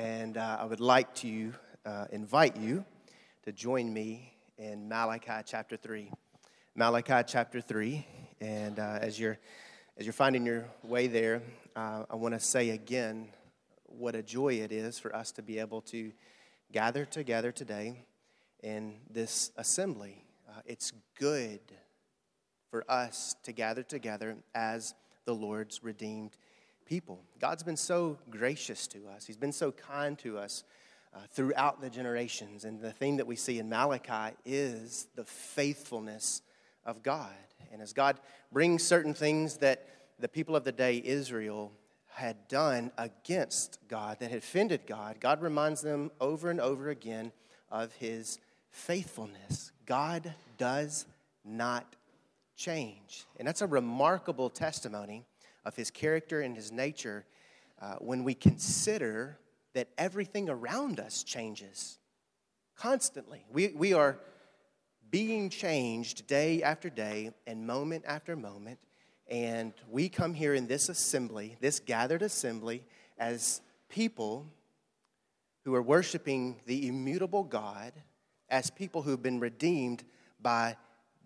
and uh, I would like to uh, invite you to join me in Malachi chapter 3. Malachi chapter 3, and uh, as, you're, as you're finding your way there, uh, I want to say again what a joy it is for us to be able to gather together today in this assembly. Uh, it's good for us to gather together as the Lord's redeemed people. God's been so gracious to us, He's been so kind to us uh, throughout the generations. And the thing that we see in Malachi is the faithfulness of God. And as God brings certain things that the people of the day, Israel, had done against God, that had offended God, God reminds them over and over again of His faithfulness. God does not change. And that's a remarkable testimony of his character and his nature uh, when we consider that everything around us changes constantly. We, we are being changed day after day and moment after moment. And we come here in this assembly, this gathered assembly, as people who are worshiping the immutable God, as people who've been redeemed by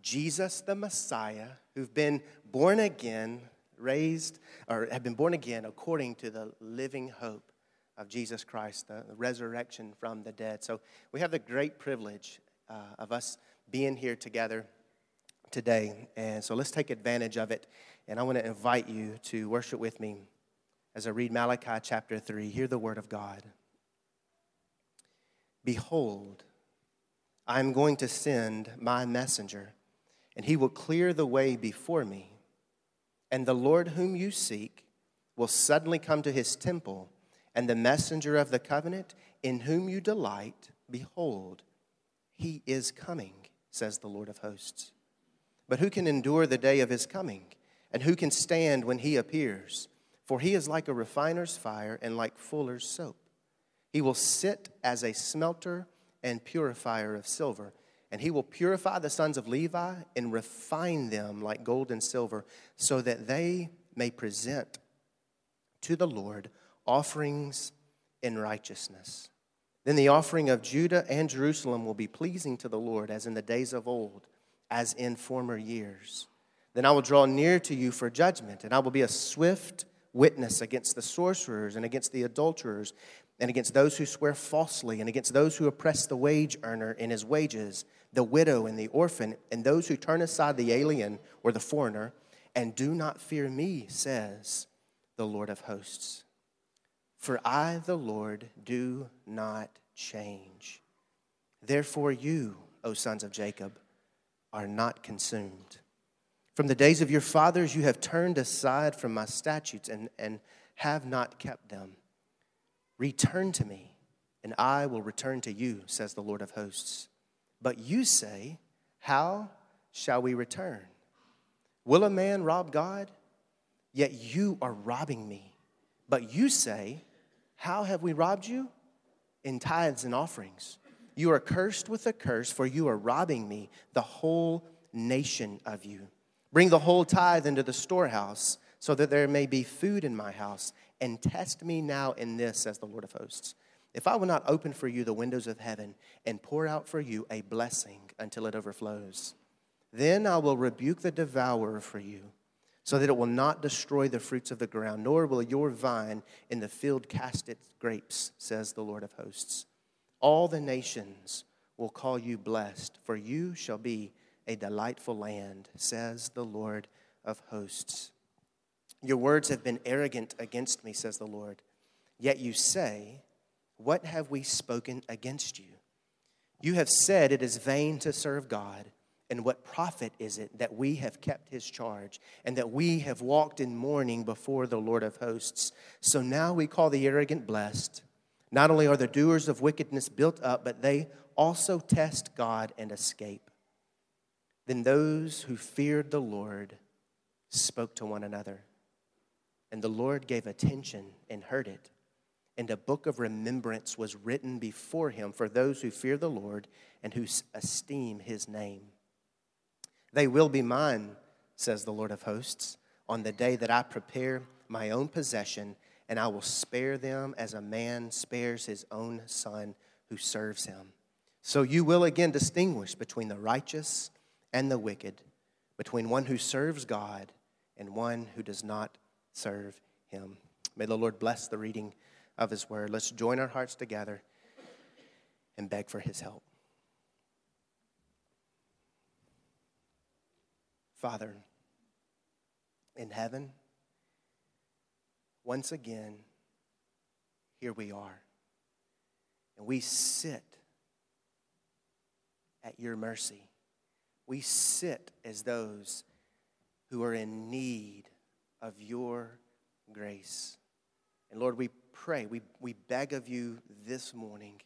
Jesus the Messiah, who've been born again raised or have been born again according to the living hope of Jesus Christ, the, resurrection from the dead. So we have the great privilege uh, of us being here together today. And so let's take advantage of it. And I want to invite you to worship with me as I read Malachi chapter 3. Hear the word of God. Behold, I am going to send my messenger, and he will clear the way before me. And the Lord whom you seek will suddenly come to his temple, and the messenger of the covenant in whom you delight, behold, he is coming, says the Lord of hosts. But who can endure the day of his coming? And who can stand when he appears? For he is like a refiner's fire and like fuller's soap. He will sit as a smelter and purifier of silver and he will purify the sons of Levi and refine them like gold and silver, so that they may present to the Lord offerings in righteousness. Then the offering of Judah and Jerusalem will be pleasing to the Lord, as in the days of old, as in former years. Then I will draw near to you for judgment, and I will be a swift witness against the sorcerers and against the adulterers and against those who swear falsely and against those who oppress the wage earner in his wages the widow and the orphan, and those who turn aside the alien or the foreigner, and do not fear me, says the Lord of hosts. For I, the Lord, do not change. Therefore, you, O sons of Jacob, are not consumed. From the days of your fathers, you have turned aside from my statutes and, and have not kept them. Return to me, and I will return to you, says the Lord of hosts. But you say, How shall we return? Will a man rob God? Yet you are robbing me. But you say, How have we robbed you? In tithes and offerings. You are cursed with a curse, for you are robbing me, the whole nation of you. Bring the whole tithe into the storehouse, so that there may be food in my house, and test me now in this, says the Lord of hosts if I will not open for you the windows of heaven and pour out for you a blessing until it overflows, then I will rebuke the devourer for you, so that it will not destroy the fruits of the ground, nor will your vine in the field cast its grapes, says the Lord of hosts. All the nations will call you blessed, for you shall be a delightful land, says the Lord of hosts. Your words have been arrogant against me, says the Lord. Yet you say, what have we spoken against you? You have said it is vain to serve God. And what profit is it that we have kept his charge and that we have walked in mourning before the Lord of hosts? So now we call the arrogant blessed. Not only are the doers of wickedness built up, but they also test God and escape. Then those who feared the Lord spoke to one another, and the Lord gave attention and heard it and a book of remembrance was written before him for those who fear the Lord and who esteem his name. They will be mine, says the Lord of hosts, on the day that I prepare my own possession and I will spare them as a man spares his own son who serves him. So you will again distinguish between the righteous and the wicked, between one who serves God and one who does not serve him. May the Lord bless the reading of his word. Let's join our hearts together and beg for his help. Father, in heaven, once again, here we are. And we sit at your mercy. We sit as those who are in need of your grace. And Lord, we pray, we, we beg of you this morning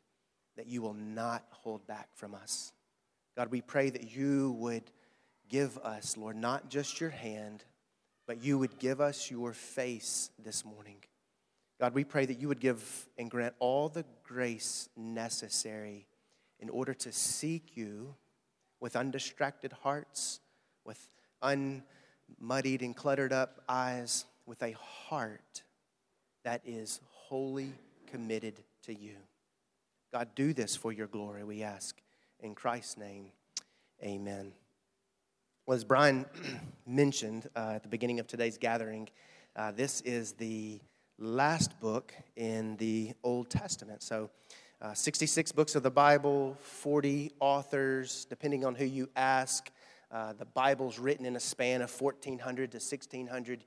that you will not hold back from us. God, we pray that you would give us, Lord, not just your hand, but you would give us your face this morning. God, we pray that you would give and grant all the grace necessary in order to seek you with undistracted hearts, with unmuddied and cluttered up eyes, with a heart that is wholly committed to you. God, do this for your glory, we ask. In Christ's name, amen. Well, as Brian mentioned uh, at the beginning of today's gathering, uh, this is the last book in the Old Testament. So, uh, 66 books of the Bible, 40 authors, depending on who you ask. Uh, the Bible's written in a span of 1400 to 1600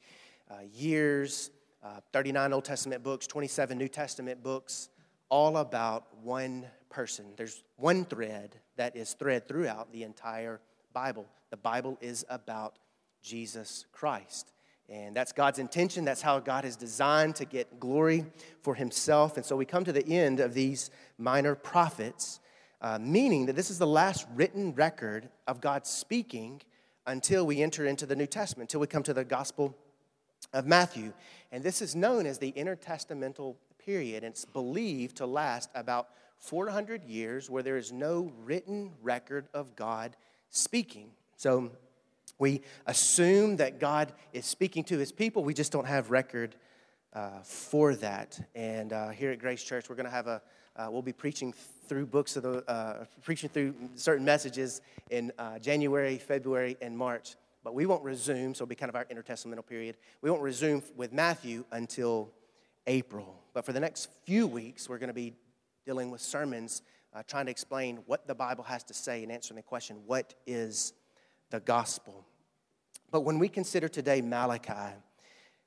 uh, years, uh, 39 Old Testament books, 27 New Testament books, all about one person. There's one thread that is thread throughout the entire Bible. The Bible is about Jesus Christ. And that's God's intention. That's how God has designed to get glory for himself. And so we come to the end of these minor prophets, uh, meaning that this is the last written record of God speaking until we enter into the New Testament, until we come to the Gospel of Matthew. And this is known as the intertestamental period. And it's believed to last about 400 years where there is no written record of God speaking. So we assume that God is speaking to his people. We just don't have record uh, for that. And uh, here at Grace Church, we're going to have a, uh, we'll be preaching through books of the, uh, preaching through certain messages in uh, January, February, and March. But we won't resume, so it'll be kind of our intertestamental period. We won't resume with Matthew until April. But for the next few weeks, we're going to be dealing with sermons uh, trying to explain what the Bible has to say and answering the question, what is the gospel. But when we consider today Malachi,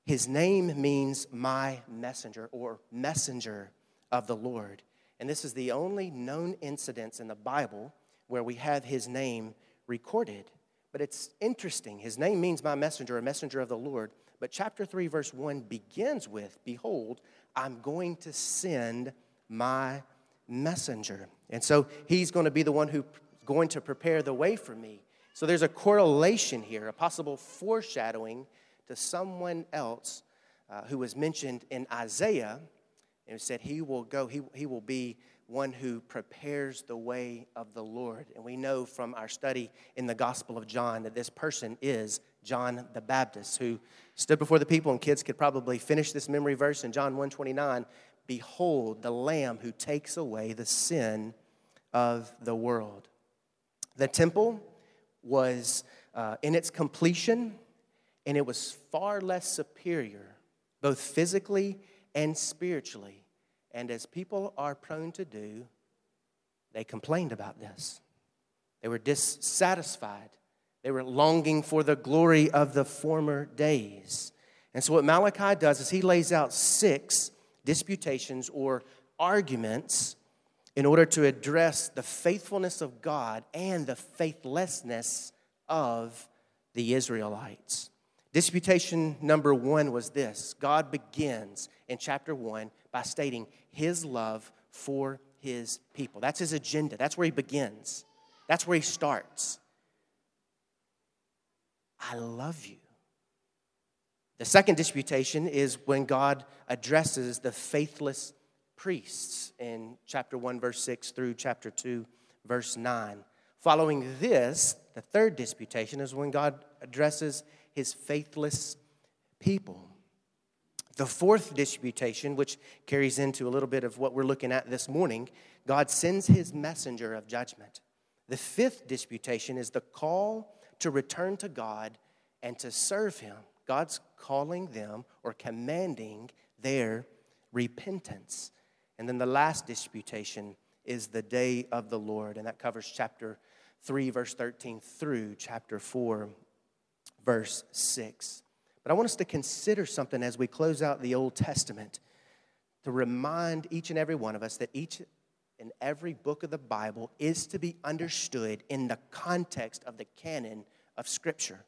his name means my messenger or messenger of the Lord. And this is the only known incidents in the Bible where we have his name recorded. But it's interesting. His name means my messenger, a messenger of the Lord. But chapter 3, verse 1 begins with Behold, I'm going to send my messenger. And so he's going to be the one who's going to prepare the way for me. So there's a correlation here, a possible foreshadowing to someone else uh, who was mentioned in Isaiah. And said, He will go, he, he will be one who prepares the way of the Lord. And we know from our study in the Gospel of John that this person is John the Baptist, who stood before the people, and kids could probably finish this memory verse in John 129 Behold, the Lamb who takes away the sin of the world. The temple was uh, in its completion, and it was far less superior, both physically and spiritually. And as people are prone to do, they complained about this. They were dissatisfied. They were longing for the glory of the former days. And so, what Malachi does is he lays out six disputations or arguments in order to address the faithfulness of God and the faithlessness of the Israelites. Disputation number one was this God begins in chapter one by stating his love for his people. That's his agenda, that's where he begins, that's where he starts. I love you. The second disputation is when God addresses the faithless priests in chapter 1, verse 6 through chapter 2, verse 9. Following this, the third disputation is when God addresses his faithless people. The fourth disputation, which carries into a little bit of what we're looking at this morning, God sends his messenger of judgment. The fifth disputation is the call to return to God and to serve him. God's calling them or commanding their repentance. And then the last disputation is the day of the Lord, and that covers chapter 3, verse 13 through chapter 4, verse 6. But I want us to consider something as we close out the Old Testament to remind each and every one of us that each and every book of the Bible is to be understood in the context of the canon of Scripture.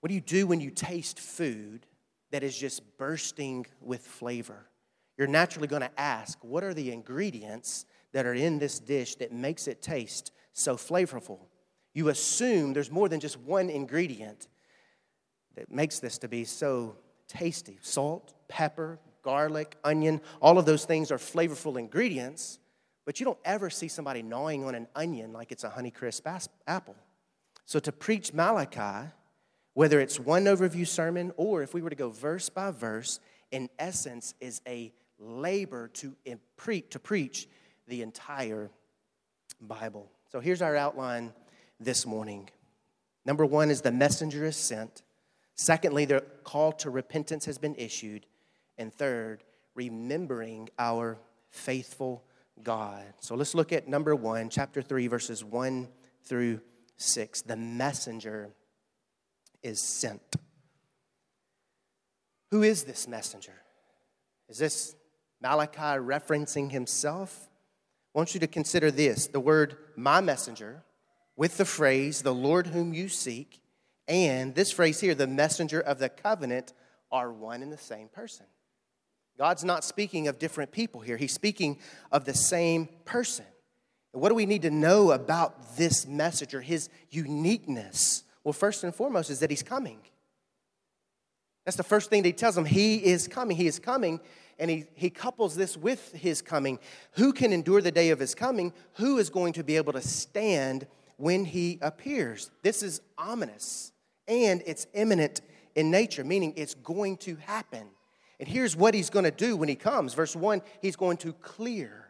What do you do when you taste food that is just bursting with flavor? You're naturally going to ask, what are the ingredients that are in this dish that makes it taste so flavorful? You assume there's more than just one ingredient that makes this to be so tasty. Salt, pepper, garlic, onion, all of those things are flavorful ingredients, but you don't ever see somebody gnawing on an onion like it's a Honeycrisp apple. So to preach Malachi, whether it's one overview sermon or if we were to go verse by verse, in essence is a labor to, to preach the entire Bible. So here's our outline this morning. Number one is the messenger is sent. Secondly, the call to repentance has been issued. And third, remembering our faithful God. So let's look at number one, chapter 3, verses 1 through 6. The messenger is sent. Who is this messenger? Is this Malachi referencing himself? I want you to consider this the word my messenger with the phrase the Lord whom you seek and this phrase here, the messenger of the covenant, are one and the same person. God's not speaking of different people here, He's speaking of the same person. What do we need to know about this messenger, his uniqueness? Well, first and foremost, is that He's coming. That's the first thing that He tells them. He is coming. He is coming. And he, he couples this with his coming. Who can endure the day of his coming? Who is going to be able to stand when he appears? This is ominous and it's imminent in nature, meaning it's going to happen. And here's what he's going to do when he comes. Verse 1, he's going to clear.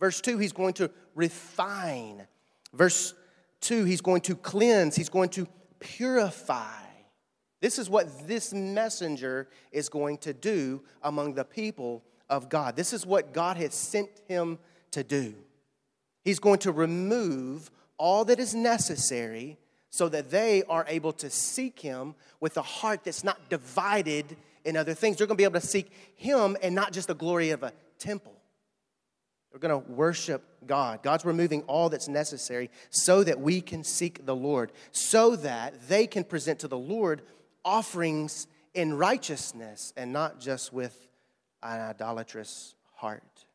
Verse 2, he's going to refine. Verse 2, he's going to cleanse. He's going to purify. This is what this messenger is going to do among the people of God. This is what God has sent him to do. He's going to remove all that is necessary so that they are able to seek Him with a heart that's not divided in other things. They're going to be able to seek Him and not just the glory of a temple. They're going to worship God. God's removing all that's necessary so that we can seek the Lord, so that they can present to the Lord offerings in righteousness and not just with an idolatrous heart.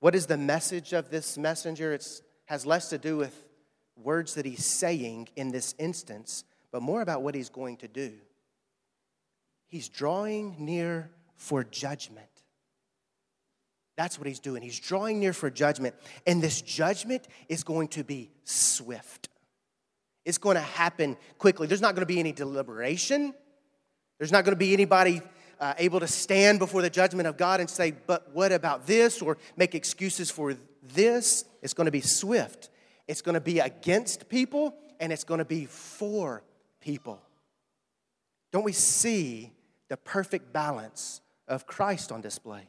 What is the message of this messenger? It has less to do with words that he's saying in this instance, but more about what he's going to do. He's drawing near for judgment. That's what he's doing. He's drawing near for judgment. And this judgment is going to be swift. It's going to happen quickly. There's not going to be any deliberation. There's not going to be anybody uh, able to stand before the judgment of God and say, but what about this? Or make excuses for this. It's going to be swift. It's going to be against people and it's going to be for people. Don't we see the perfect balance of Christ on display?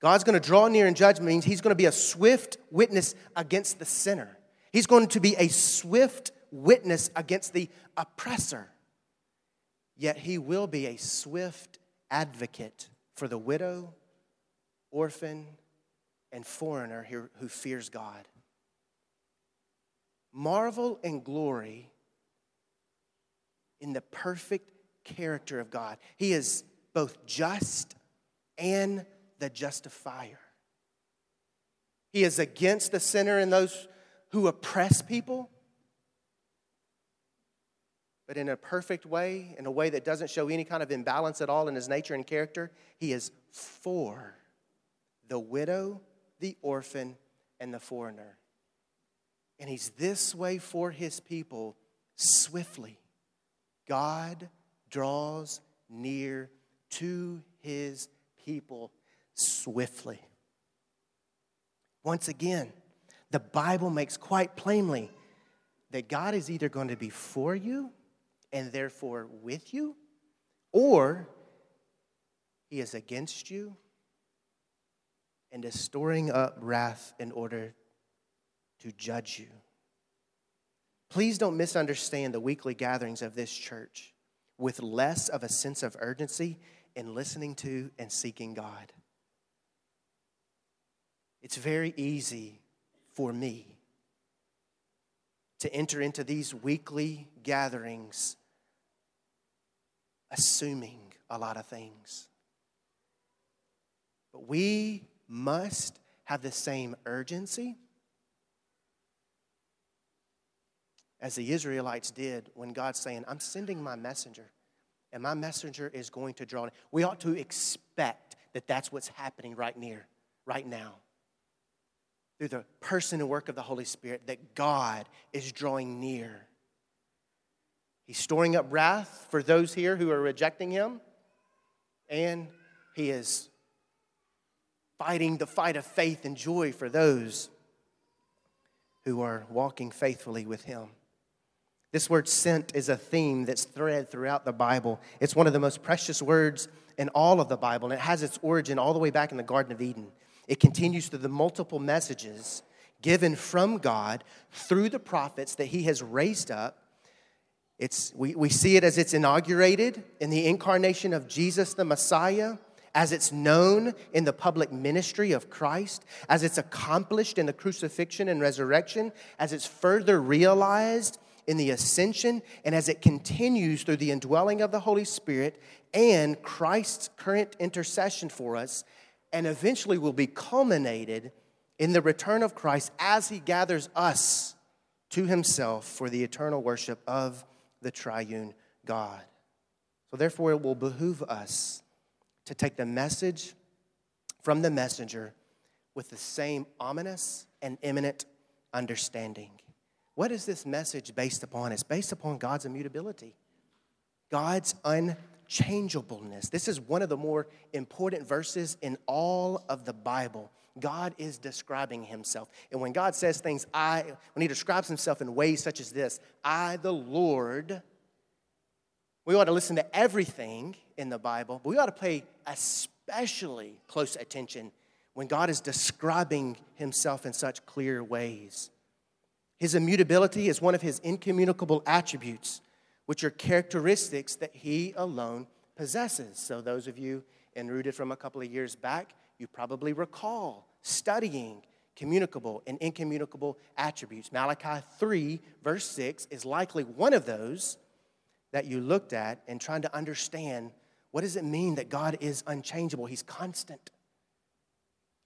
God's going to draw near in judgment means he's going to be a swift witness against the sinner. He's going to be a swift witness against the oppressor. Yet he will be a swift advocate for the widow, orphan, and foreigner who fears God marvel and glory in the perfect character of God. He is both just and the justifier. He is against the sinner and those who oppress people, but in a perfect way, in a way that doesn't show any kind of imbalance at all in his nature and character. He is for the widow, the orphan, and the foreigner. And he's this way for his people swiftly. God draws near to his people swiftly. Once again, the Bible makes quite plainly that God is either going to be for you and therefore with you, or he is against you and is storing up wrath in order to judge you. Please don't misunderstand the weekly gatherings of this church with less of a sense of urgency in listening to and seeking God. It's very easy for me to enter into these weekly gatherings assuming a lot of things. But we must have the same urgency as the Israelites did when God's saying, I'm sending my messenger, and my messenger is going to draw. We ought to expect that that's what's happening right near, right now through the person and work of the Holy Spirit that God is drawing near. He's storing up wrath for those here who are rejecting Him, and He is fighting the fight of faith and joy for those who are walking faithfully with Him. This word sent is a theme that's thread throughout the Bible. It's one of the most precious words in all of the Bible, and it has its origin all the way back in the Garden of Eden. It continues through the multiple messages given from God through the prophets that He has raised up. It's, we, we see it as it's inaugurated in the incarnation of Jesus the Messiah, as it's known in the public ministry of Christ, as it's accomplished in the crucifixion and resurrection, as it's further realized in the ascension, and as it continues through the indwelling of the Holy Spirit and Christ's current intercession for us and eventually will be culminated in the return of Christ as he gathers us to himself for the eternal worship of the triune God. So, therefore, it will behoove us to take the message from the messenger with the same ominous and imminent understanding. What is this message based upon? It's based upon God's immutability, God's unchangeableness. This is one of the more important verses in all of the Bible. God is describing himself. And when God says things, I, when he describes himself in ways such as this, I, the Lord, we ought to listen to everything in the Bible, but we ought to pay especially close attention when God is describing himself in such clear ways. His immutability is one of his incommunicable attributes which are characteristics that he alone possesses. So, those of you enrooted from a couple of years back, you probably recall studying communicable and incommunicable attributes. Malachi 3, verse 6, is likely one of those that you looked at and trying to understand what does it mean that God is unchangeable? He's constant.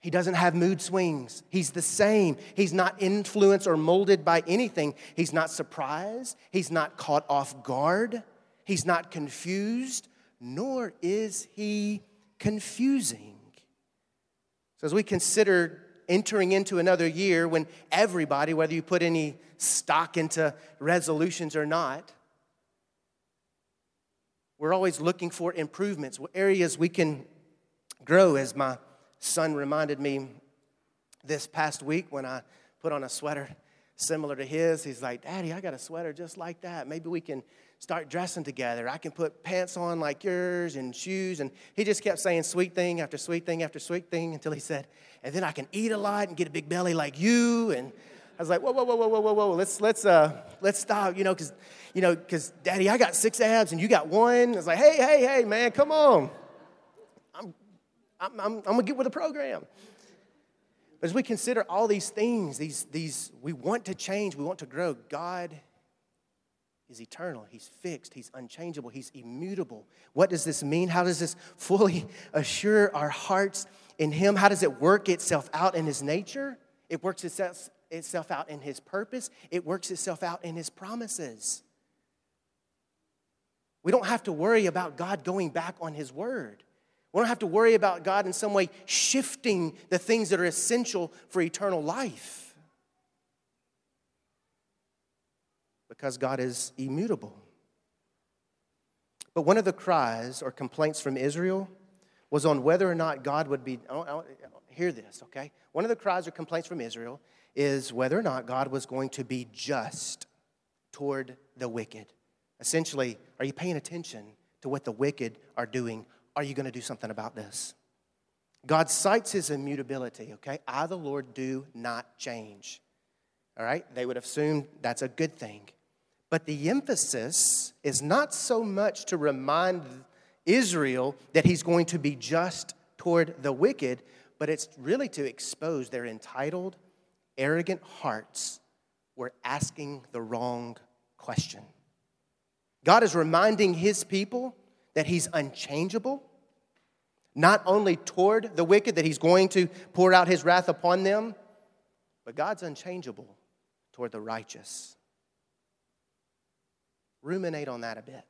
He doesn't have mood swings. He's the same. He's not influenced or molded by anything. He's not surprised. He's not caught off guard. He's not confused, nor is he confusing. So, as we consider entering into another year when everybody, whether you put any stock into resolutions or not, we're always looking for improvements, areas we can grow, as my son reminded me this past week when I put on a sweater similar to his. He's like, Daddy, I got a sweater just like that. Maybe we can start dressing together. I can put pants on like yours and shoes. And he just kept saying sweet thing after sweet thing after sweet thing until he said, and then I can eat a lot and get a big belly like you. And I was like, whoa, whoa, whoa, whoa, whoa, whoa, whoa. Let's, let's, uh, let's stop, you know, because, you know, because Daddy, I got six abs and you got one. I was like, hey, hey, hey, man, come on. I'm, I'm, I'm going to get with the program. But as we consider all these things, these, these, we want to change, we want to grow. God is eternal, He's fixed, He's unchangeable, He's immutable. What does this mean? How does this fully assure our hearts in Him? How does it work itself out in His nature? It works itself, itself out in His purpose, it works itself out in His promises. We don't have to worry about God going back on His word. We don't have to worry about God in some way shifting the things that are essential for eternal life. Because God is immutable. But one of the cries or complaints from Israel was on whether or not God would be. Oh, oh, hear this, okay? One of the cries or complaints from Israel is whether or not God was going to be just toward the wicked. Essentially, are you paying attention to what the wicked are doing? Are you going to do something about this? God cites his immutability, okay? I, the Lord, do not change. All right? They would assume that's a good thing. But the emphasis is not so much to remind Israel that he's going to be just toward the wicked, but it's really to expose their entitled, arrogant hearts were asking the wrong question. God is reminding his people that he's unchangeable, not only toward the wicked, that he's going to pour out his wrath upon them, but God's unchangeable toward the righteous. Ruminate on that a bit.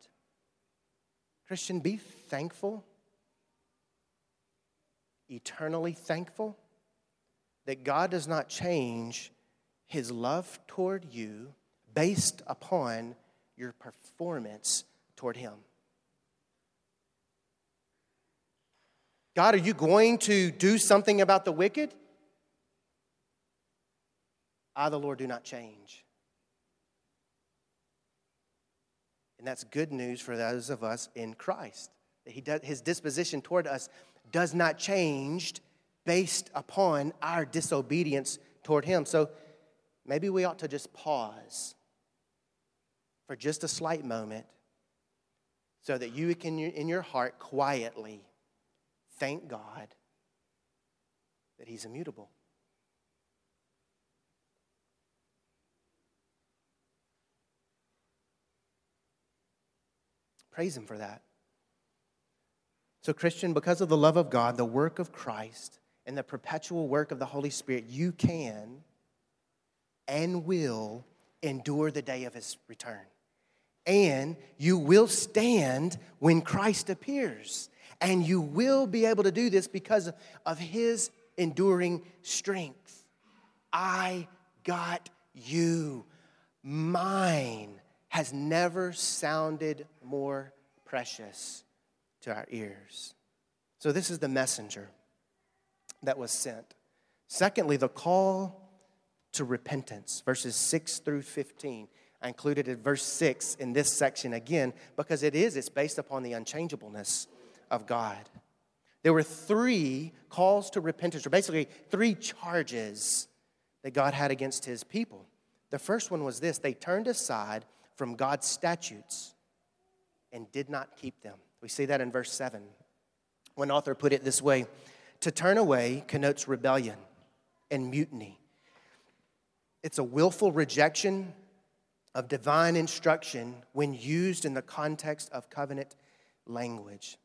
Christian, be thankful, eternally thankful, that God does not change his love toward you based upon your performance toward him. God, are you going to do something about the wicked? I, the Lord, do not change. And that's good news for those of us in Christ. That he does, his disposition toward us does not change based upon our disobedience toward him. So maybe we ought to just pause for just a slight moment so that you can, in your heart, quietly thank God that he's immutable. Praise Him for that. So, Christian, because of the love of God, the work of Christ, and the perpetual work of the Holy Spirit, you can and will endure the day of His return. And you will stand when Christ appears. And you will be able to do this because of His enduring strength. I got you. Mine has never sounded more precious to our ears. So, this is the messenger that was sent. Secondly, the call to repentance, verses 6 through 15. I included it verse 6 in this section again because it is, it's based upon the unchangeableness of God. There were three calls to repentance, or basically three charges that God had against his people. The first one was this they turned aside from God's statutes and did not keep them. We see that in verse 7. One author put it this way To turn away connotes rebellion and mutiny. It's a willful rejection of divine instruction when used in the context of covenant language.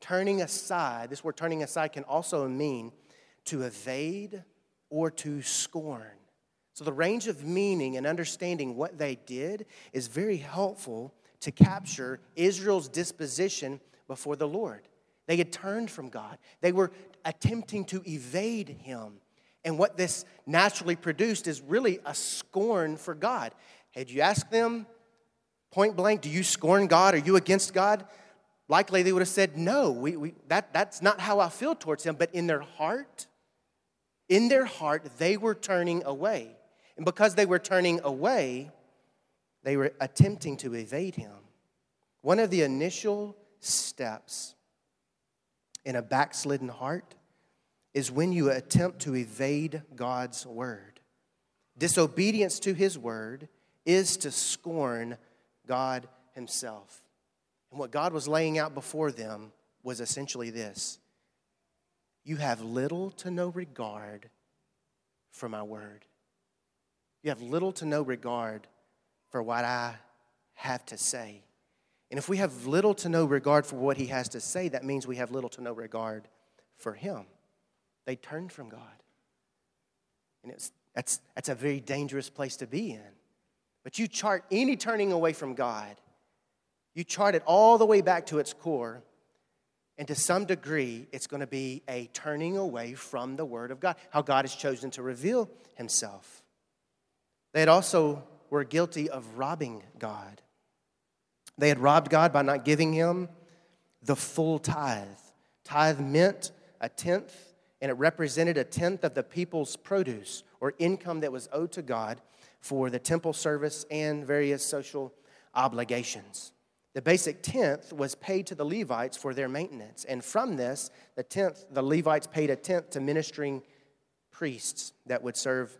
Turning aside, this word turning aside can also mean to evade or to scorn. So, the range of meaning and understanding what they did is very helpful to capture Israel's disposition before the Lord. They had turned from God, they were attempting to evade Him. And what this naturally produced is really a scorn for God. Had you asked them point blank, do you scorn God? Are you against God? Likely they would have said, no, we, we, that, that's not how I feel towards Him. But in their heart, in their heart, they were turning away. And because they were turning away, they were attempting to evade him. One of the initial steps in a backslidden heart is when you attempt to evade God's word. Disobedience to his word is to scorn God himself. And what God was laying out before them was essentially this You have little to no regard for my word. You have little to no regard for what I have to say. And if we have little to no regard for what he has to say, that means we have little to no regard for him. They turned from God. And it's, that's, that's a very dangerous place to be in. But you chart any turning away from God, you chart it all the way back to its core, and to some degree, it's going to be a turning away from the Word of God, how God has chosen to reveal Himself. They had also were guilty of robbing God. They had robbed God by not giving him the full tithe. Tithe meant a tenth, and it represented a tenth of the people's produce or income that was owed to God for the temple service and various social obligations. The basic tenth was paid to the Levites for their maintenance. And from this, the tenth, the Levites paid a tenth to ministering priests that would serve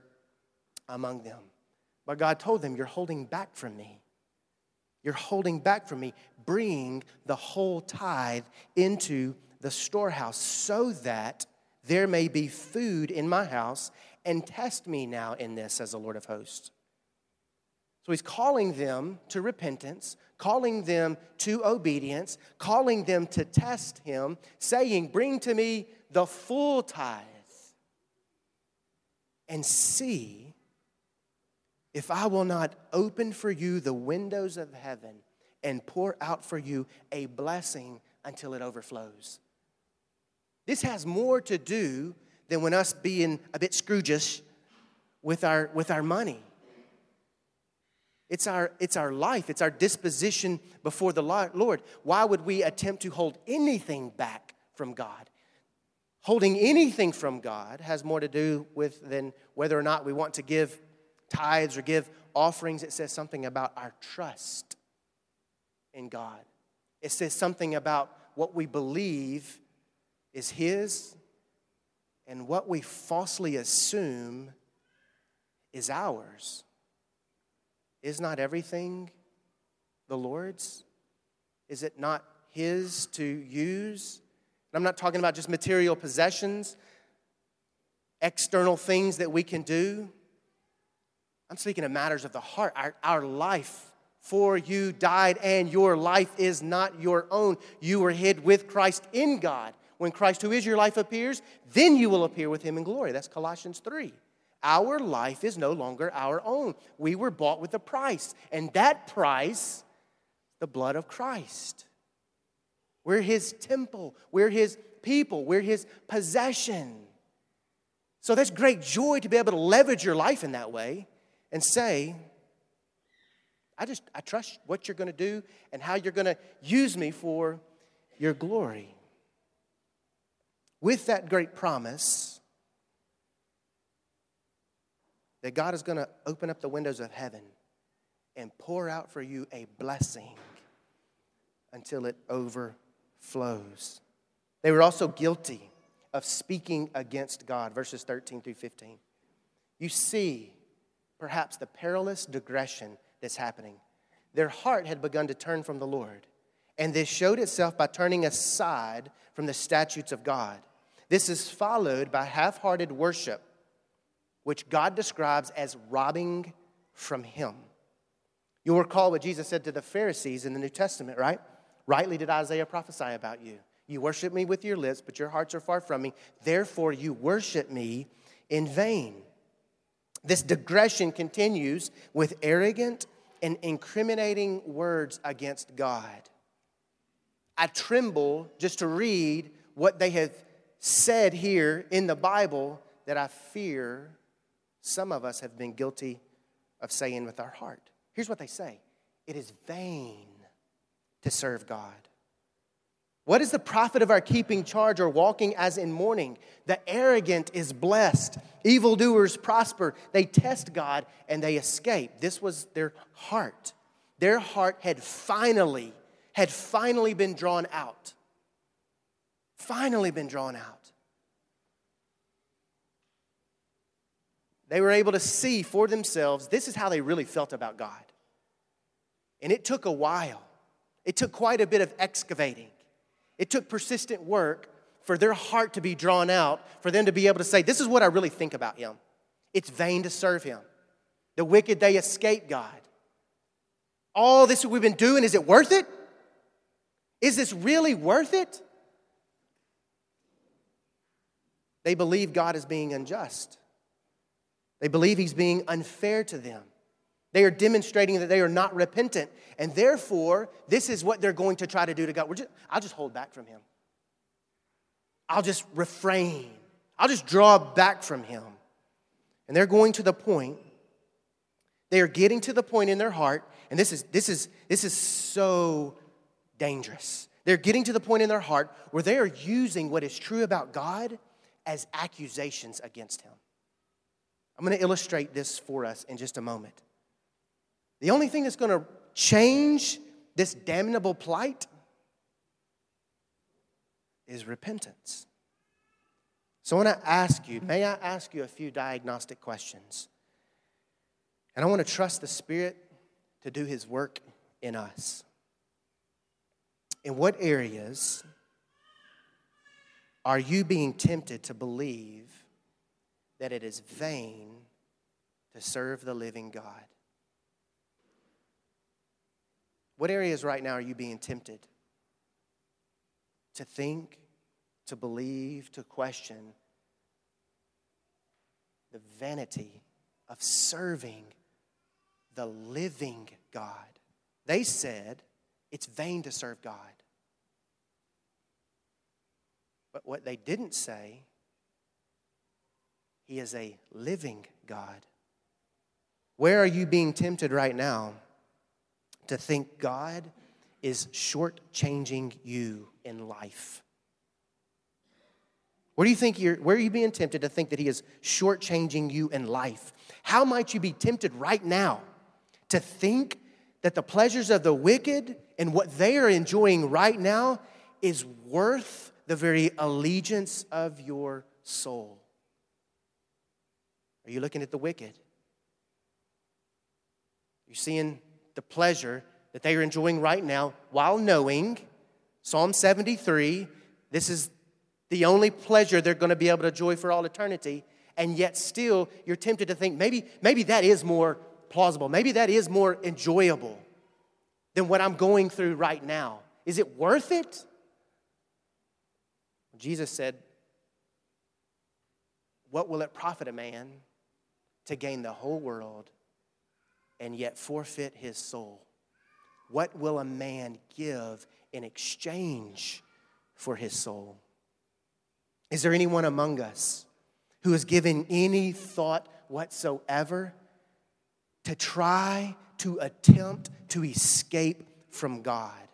among them. But God told them, You're holding back from me. You're holding back from me. Bring the whole tithe into the storehouse so that there may be food in my house and test me now in this, says the Lord of hosts. So he's calling them to repentance, calling them to obedience, calling them to test him, saying, Bring to me the full tithe and see if I will not open for you the windows of heaven and pour out for you a blessing until it overflows. This has more to do than when us being a bit Scroogish with our, with our money. It's our, it's our life, it's our disposition before the Lord. Why would we attempt to hold anything back from God? Holding anything from God has more to do with than whether or not we want to give tithes or give offerings. It says something about our trust in God. It says something about what we believe is His and what we falsely assume is ours. Is not everything the Lord's? Is it not His to use? And I'm not talking about just material possessions, external things that we can do. I'm speaking of matters of the heart. Our, our life for you died, and your life is not your own. You were hid with Christ in God. When Christ, who is your life, appears, then you will appear with him in glory. That's Colossians 3. Our life is no longer our own. We were bought with a price, and that price, the blood of Christ. We're his temple, we're his people, we're his possession. So that's great joy to be able to leverage your life in that way and say, I just I trust what you're going to do and how you're going to use me for your glory with that great promise that God is going to open up the windows of heaven and pour out for you a blessing until it overflows. They were also guilty of speaking against God, verses 13 through 15. You see, perhaps, the perilous digression that's happening. Their heart had begun to turn from the Lord, and this showed itself by turning aside from the statutes of God. This is followed by half hearted worship, which God describes as robbing from Him. You'll recall what Jesus said to the Pharisees in the New Testament, right? Rightly did Isaiah prophesy about you. You worship me with your lips, but your hearts are far from me. Therefore, you worship me in vain. This digression continues with arrogant and incriminating words against God. I tremble just to read what they have said here in the Bible that I fear some of us have been guilty of saying with our heart. Here's what they say it is vain to serve God. What is the profit of our keeping charge or walking as in mourning? The arrogant is blessed. Evildoers prosper. They test God and they escape. This was their heart. Their heart had finally, had finally been drawn out finally been drawn out. They were able to see for themselves this is how they really felt about God. And it took a while, it took quite a bit of excavating, it took persistent work for their heart to be drawn out, for them to be able to say, This is what I really think about Him. It's vain to serve Him. The wicked, they escape God. All this we've been doing, is it worth it? Is this really worth it? They believe God is being unjust. They believe He's being unfair to them. They are demonstrating that they are not repentant. And therefore, this is what they're going to try to do to God. Just, I'll just hold back from Him. I'll just refrain. I'll just draw back from Him. And they're going to the point They are getting to the point in their heart, and this is, this is, this is so dangerous. They're getting to the point in their heart where they are using what is true about God as accusations against Him. I'm going to illustrate this for us in just a moment. The only thing that's going to change this damnable plight is repentance. So I want to ask you, may I ask you a few diagnostic questions? And I want to trust the Spirit to do His work in us. In what areas are you being tempted to believe that it is vain to serve the living God? What areas right now are you being tempted to think, to believe, to question the vanity of serving the living God? They said it's vain to serve God. But what they didn't say, He is a living God. Where are you being tempted right now to think God is shortchanging you in life? Where do you think you're, where are you being tempted to think that He is shortchanging you in life? How might you be tempted right now to think that the pleasures of the wicked and what they are enjoying right now is worth the very allegiance of your soul? Are you looking at the wicked? You're seeing the pleasure that they are enjoying right now while knowing Psalm 73 this is the only pleasure they're going to be able to enjoy for all eternity and yet still you're tempted to think maybe maybe that is more plausible maybe that is more enjoyable than what I'm going through right now. Is it worth it? Jesus said, What will it profit a man to gain the whole world and yet forfeit his soul? What will a man give in exchange for his soul? Is there anyone among us who has given any thought whatsoever to try to attempt to escape from God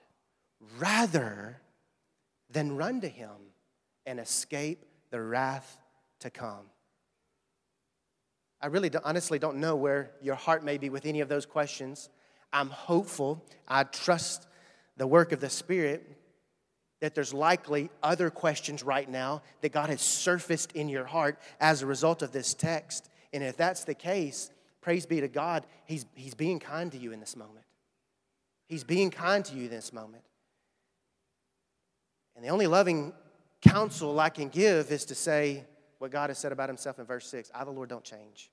rather than run to Him and escape the wrath to come. I really don't, honestly don't know where your heart may be with any of those questions. I'm hopeful, I trust the work of the Spirit that there's likely other questions right now that God has surfaced in your heart as a result of this text. And if that's the case, praise be to God, He's, he's being kind to you in this moment. He's being kind to you in this moment. And the only loving counsel I can give is to say what God has said about himself in verse 6 I, the Lord, don't change.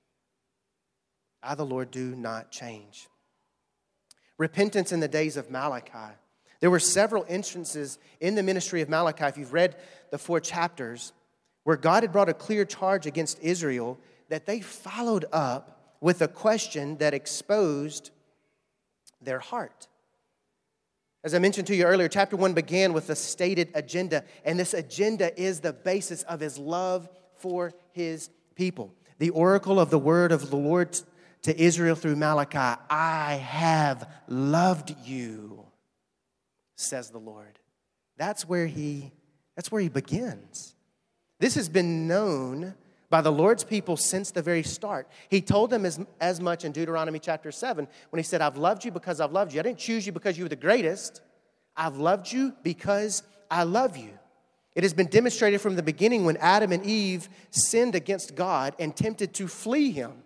I, the Lord, do not change. Repentance in the days of Malachi. There were several instances in the ministry of Malachi, if you've read the four chapters, where God had brought a clear charge against Israel that they followed up with a question that exposed their heart. As I mentioned to you earlier, chapter one began with a stated agenda, and this agenda is the basis of his love for his people. The oracle of the word of the Lord to Israel through Malachi I have loved you, says the Lord. That's where he, that's where he begins. This has been known by the Lord's people since the very start. He told them as, as much in Deuteronomy chapter 7 when he said, I've loved you because I've loved you. I didn't choose you because you were the greatest. I've loved you because I love you. It has been demonstrated from the beginning when Adam and Eve sinned against God and tempted to flee him.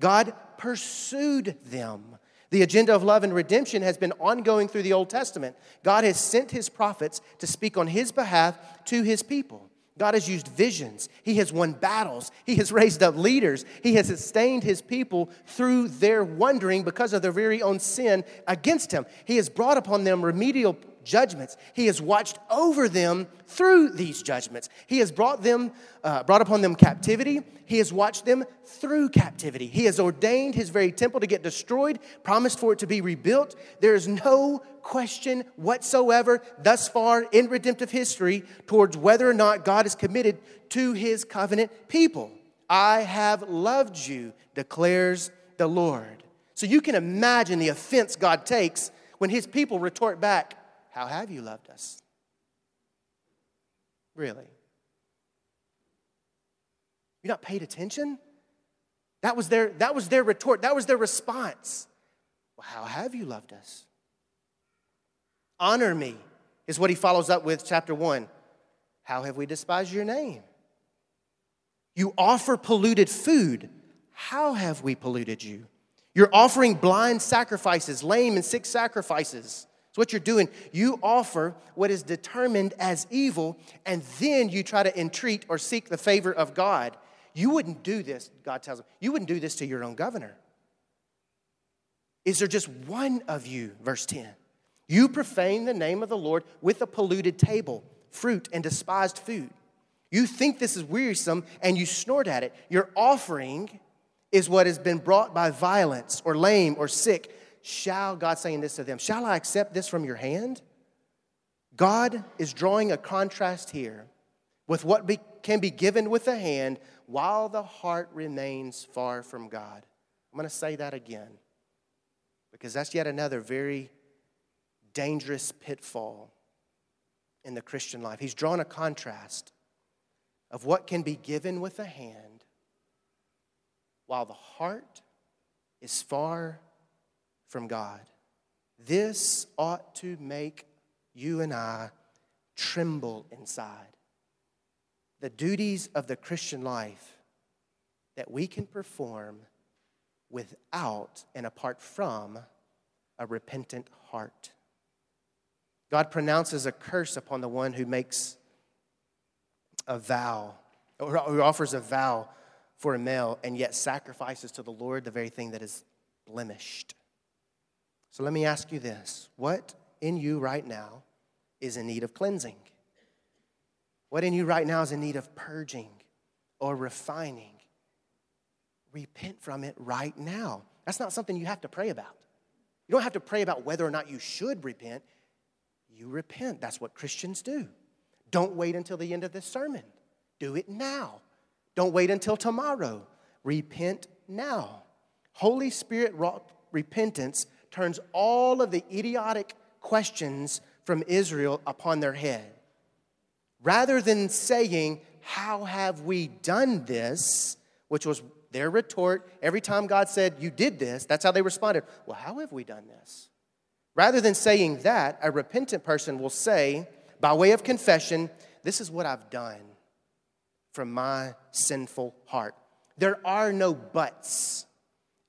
God pursued them. The agenda of love and redemption has been ongoing through the Old Testament. God has sent his prophets to speak on his behalf to his people. God has used visions. He has won battles. He has raised up leaders. He has sustained his people through their wandering because of their very own sin against him. He has brought upon them remedial judgments. He has watched over them through these judgments. He has brought them, uh, brought upon them captivity. He has watched them through captivity. He has ordained his very temple to get destroyed, promised for it to be rebuilt. There is no question whatsoever thus far in redemptive history towards whether or not God is committed to his covenant people. I have loved you, declares the Lord. So you can imagine the offense God takes when his people retort back, How have you loved us? Really? You not paid attention? That was their, that was their retort, that was their response. Well, how have you loved us? Honor me, is what he follows up with, chapter 1. How have we despised your name? You offer polluted food. How have we polluted you? You're offering blind sacrifices, lame and sick sacrifices. It's what you're doing. You offer what is determined as evil, and then you try to entreat or seek the favor of God. You wouldn't do this, God tells them. You wouldn't do this to your own governor. Is there just one of you, verse 10? You profane the name of the Lord with a polluted table, fruit, and despised food. You think this is wearisome and you snort at it. Your offering is what has been brought by violence or lame or sick. Shall, God saying this to them, shall I accept this from your hand? God is drawing a contrast here with what be, can be given with the hand while the heart remains far from God. I'm going to say that again because that's yet another very dangerous pitfall in the Christian life. He's drawn a contrast of what can be given with the hand while the heart is far from God. This ought to make you and I tremble inside. The duties of the Christian life that we can perform without and apart from a repentant heart. God pronounces a curse upon the one who makes a vow, or who offers a vow for a male and yet sacrifices to the Lord the very thing that is blemished. So let me ask you this what in you right now is in need of cleansing? What in you right now is in need of purging or refining? Repent from it right now. That's not something you have to pray about. You don't have to pray about whether or not you should repent. You repent. That's what Christians do. Don't wait until the end of this sermon. Do it now. Don't wait until tomorrow. Repent now. Holy Spirit wrought repentance turns all of the idiotic questions from Israel upon their head. Rather than saying, How have we done this? which was their retort every time God said, You did this, that's how they responded. Well, how have we done this? Rather than saying that, a repentant person will say, by way of confession, This is what I've done from my sinful heart. There are no buts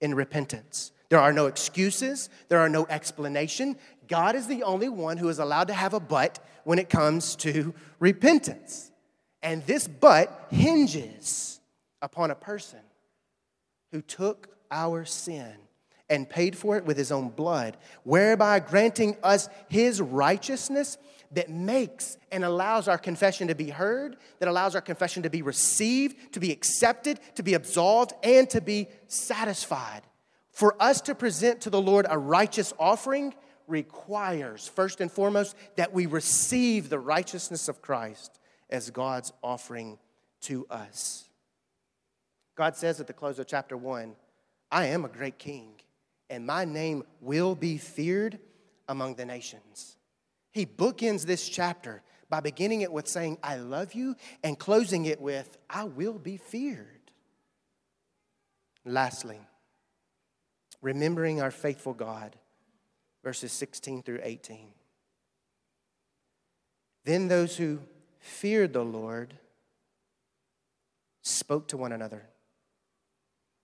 in repentance. There are no excuses. There are no explanation. God is the only one who is allowed to have a but when it comes to repentance. And this but hinges upon a person who took our sin and paid for it with his own blood, whereby granting us his righteousness that makes and allows our confession to be heard, that allows our confession to be received, to be accepted, to be absolved, and to be satisfied. For us to present to the Lord a righteous offering requires, first and foremost, that we receive the righteousness of Christ as God's offering to us. God says at the close of chapter 1 I am a great king, and my name will be feared among the nations. He bookends this chapter by beginning it with saying, I love you, and closing it with, I will be feared. Lastly, remembering our faithful God, verses 16 through 18. Then those who feared the Lord spoke to one another.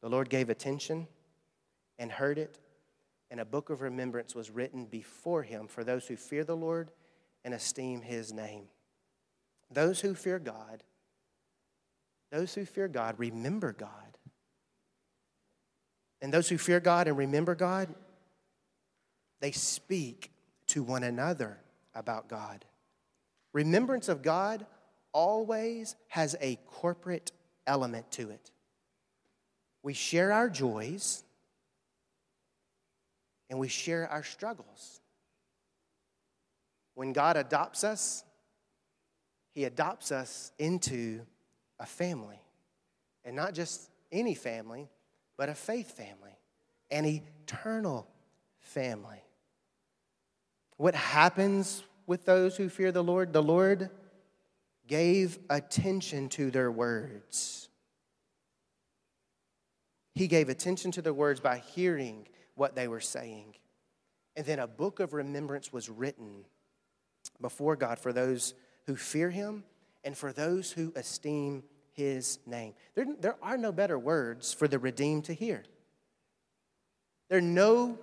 The Lord gave attention and heard it and a book of remembrance was written before him for those who fear the Lord and esteem his name. Those who fear God, those who fear God remember God. And those who fear God and remember God, they speak to one another about God. Remembrance of God always has a corporate element to it. We share our joys and we share our struggles. When God adopts us, He adopts us into a family. And not just any family, but a faith family. an eternal family. What happens with those who fear the Lord? The Lord gave attention to their words. He gave attention to their words by hearing what they were saying. And then a book of remembrance was written before God for those who fear Him and for those who esteem His name. There, there are no better words for the redeemed to hear. There are no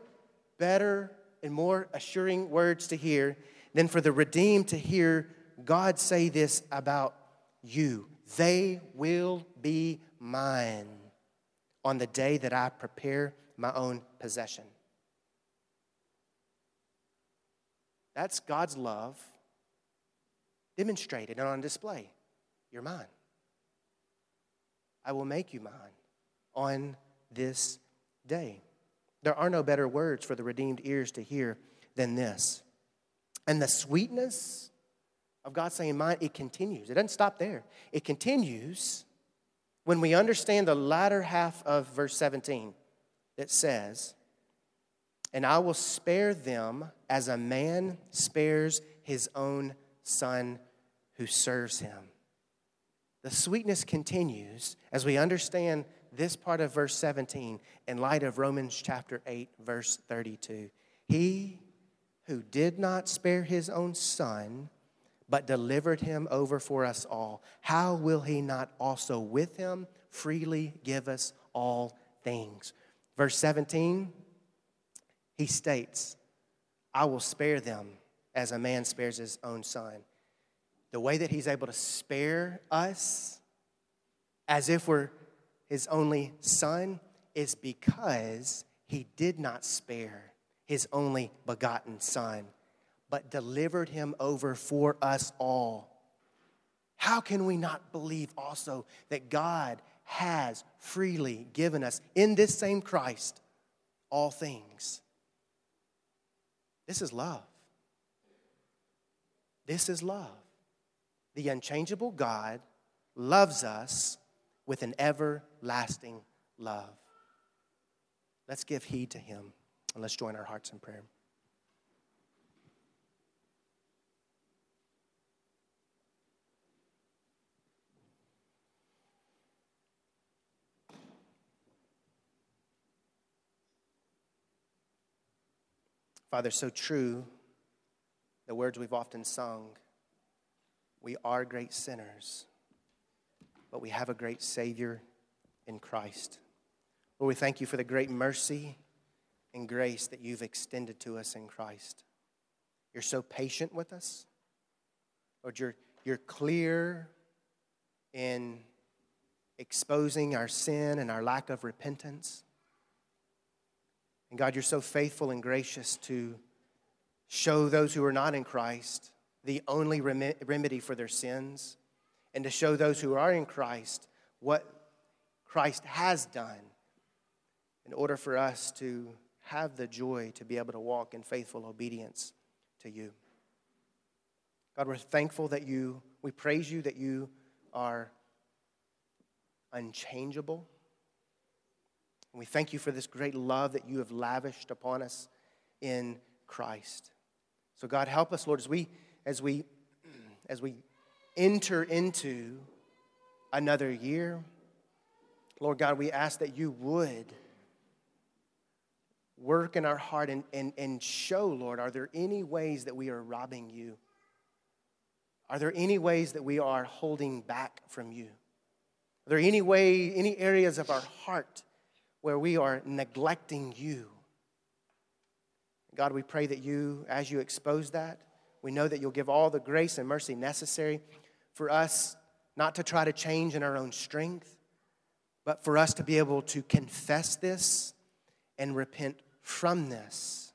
better and more assuring words to hear than for the redeemed to hear God say this about you. They will be mine on the day that I prepare my own possession. That's God's love demonstrated and on display. You're mine. I will make you mine on this day. There are no better words for the redeemed ears to hear than this. And the sweetness of God saying mine, it continues. It doesn't stop there. It continues when we understand the latter half of verse 17 that says, And I will spare them as a man spares his own son who serves him. The sweetness continues as we understand this part of verse 17 in light of Romans chapter 8, verse 32. He who did not spare his own son, but delivered him over for us all, how will he not also with him freely give us all things? Verse 17, he states, I will spare them as a man spares his own son. The way that he's able to spare us as if we're his only son is because he did not spare his only begotten son, but delivered him over for us all. How can we not believe also that God has freely given us in this same Christ all things? This is love. This is love. The unchangeable God loves us with an everlasting love. Let's give heed to him and let's join our hearts in prayer. Father, so true, the words we've often sung. We are great sinners but we have a great Savior in Christ. Lord, we thank you for the great mercy and grace that you've extended to us in Christ. You're so patient with us. Lord, you're, you're clear in exposing our sin and our lack of repentance. And God, you're so faithful and gracious to show those who are not in Christ the only remedy for their sins and to show those who are in Christ what Christ has done in order for us to have the joy to be able to walk in faithful obedience to you. God, we're thankful that you, we praise you that you are unchangeable. And we thank you for this great love that you have lavished upon us in Christ. So God, help us, Lord, as we as we as we enter into another year. Lord God, we ask that you would work in our heart and, and, and show, Lord, are there any ways that we are robbing you? Are there any ways that we are holding back from you? Are there any way, any areas of our heart where we are neglecting you? God, we pray that you, as you expose that, we know that you'll give all the grace and mercy necessary for us not to try to change in our own strength, but for us to be able to confess this and repent from this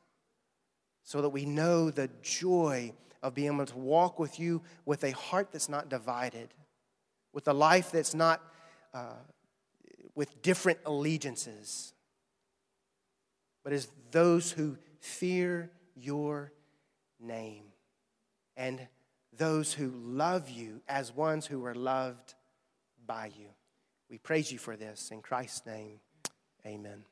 so that we know the joy of being able to walk with you with a heart that's not divided, with a life that's not uh, with different allegiances, but as those who fear your name and those who love you as ones who are loved by you. We praise you for this. In Christ's name, amen.